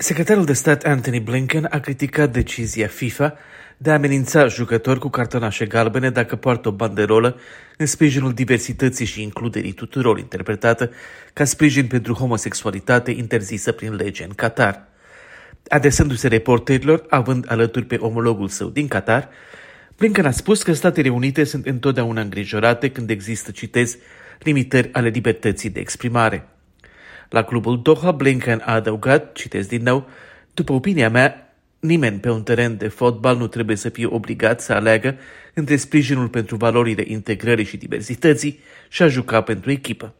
Secretarul de stat Anthony Blinken a criticat decizia FIFA de a amenința jucători cu cartonașe galbene dacă poartă o banderolă în sprijinul diversității și includerii tuturor, interpretată ca sprijin pentru homosexualitate interzisă prin lege în Qatar. Adresându-se reporterilor, având alături pe omologul său din Qatar, Blinken a spus că Statele Unite sunt întotdeauna îngrijorate când există, citez, limitări ale libertății de exprimare. La clubul Doha, Blinken a adăugat, citesc din nou, după opinia mea, nimeni pe un teren de fotbal nu trebuie să fie obligat să aleagă între sprijinul pentru valorile integrării și diversității și a juca pentru echipă.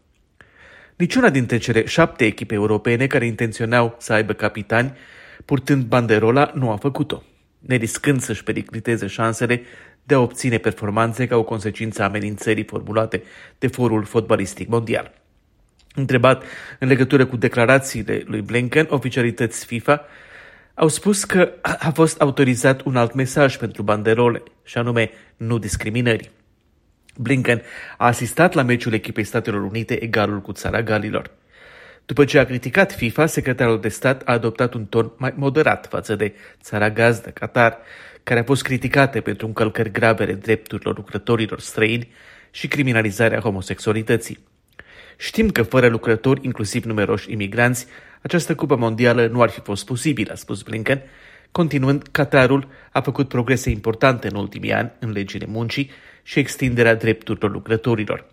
Niciuna dintre cele șapte echipe europene care intenționau să aibă capitani purtând banderola nu a făcut-o, neriscând să-și pericliteze șansele de a obține performanțe ca o consecință a amenințării formulate de forul fotbalistic mondial. Întrebat în legătură cu declarațiile lui Blinken, oficialități FIFA au spus că a fost autorizat un alt mesaj pentru banderole, și anume nu discriminării. Blinken a asistat la meciul echipei Statelor Unite egalul cu țara Galilor. După ce a criticat FIFA, secretarul de stat a adoptat un ton mai moderat față de țara gazdă, Qatar, care a fost criticată pentru încălcări grave ale drepturilor lucrătorilor străini și criminalizarea homosexualității. Știm că fără lucrători, inclusiv numeroși imigranți, această cupă mondială nu ar fi fost posibilă, a spus Blinken, continuând, Qatarul a făcut progrese importante în ultimii ani în legile muncii și extinderea drepturilor lucrătorilor.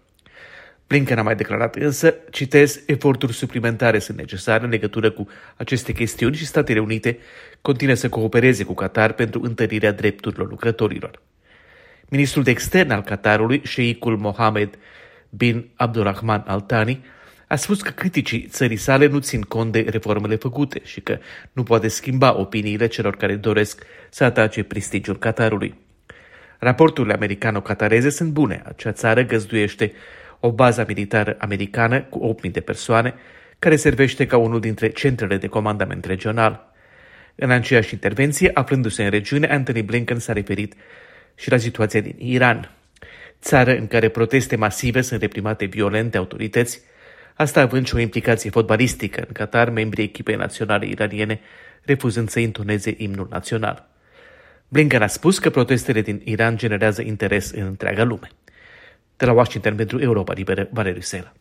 Blinken a mai declarat însă, citez, eforturi suplimentare sunt necesare în legătură cu aceste chestiuni și Statele Unite continuă să coopereze cu Qatar pentru întărirea drepturilor lucrătorilor. Ministrul de extern al Qatarului, Sheikul Mohammed bin Abdurrahman Al-Thani, a spus că criticii țării sale nu țin cont de reformele făcute și că nu poate schimba opiniile celor care doresc să atace prestigiul Qatarului. Raporturile americano-catareze sunt bune. Acea țară găzduiește o bază militară americană cu 8.000 de persoane, care servește ca unul dintre centrele de comandament regional. În aceeași intervenție, aflându-se în regiune, Anthony Blinken s-a referit și la situația din Iran țară în care proteste masive sunt reprimate violent de autorități, asta având și o implicație fotbalistică în Qatar, membrii echipei naționale iraniene refuzând să intoneze imnul național. Blinken a spus că protestele din Iran generează interes în întreaga lume. De la Washington pentru Europa Liberă, Valeriu Sela.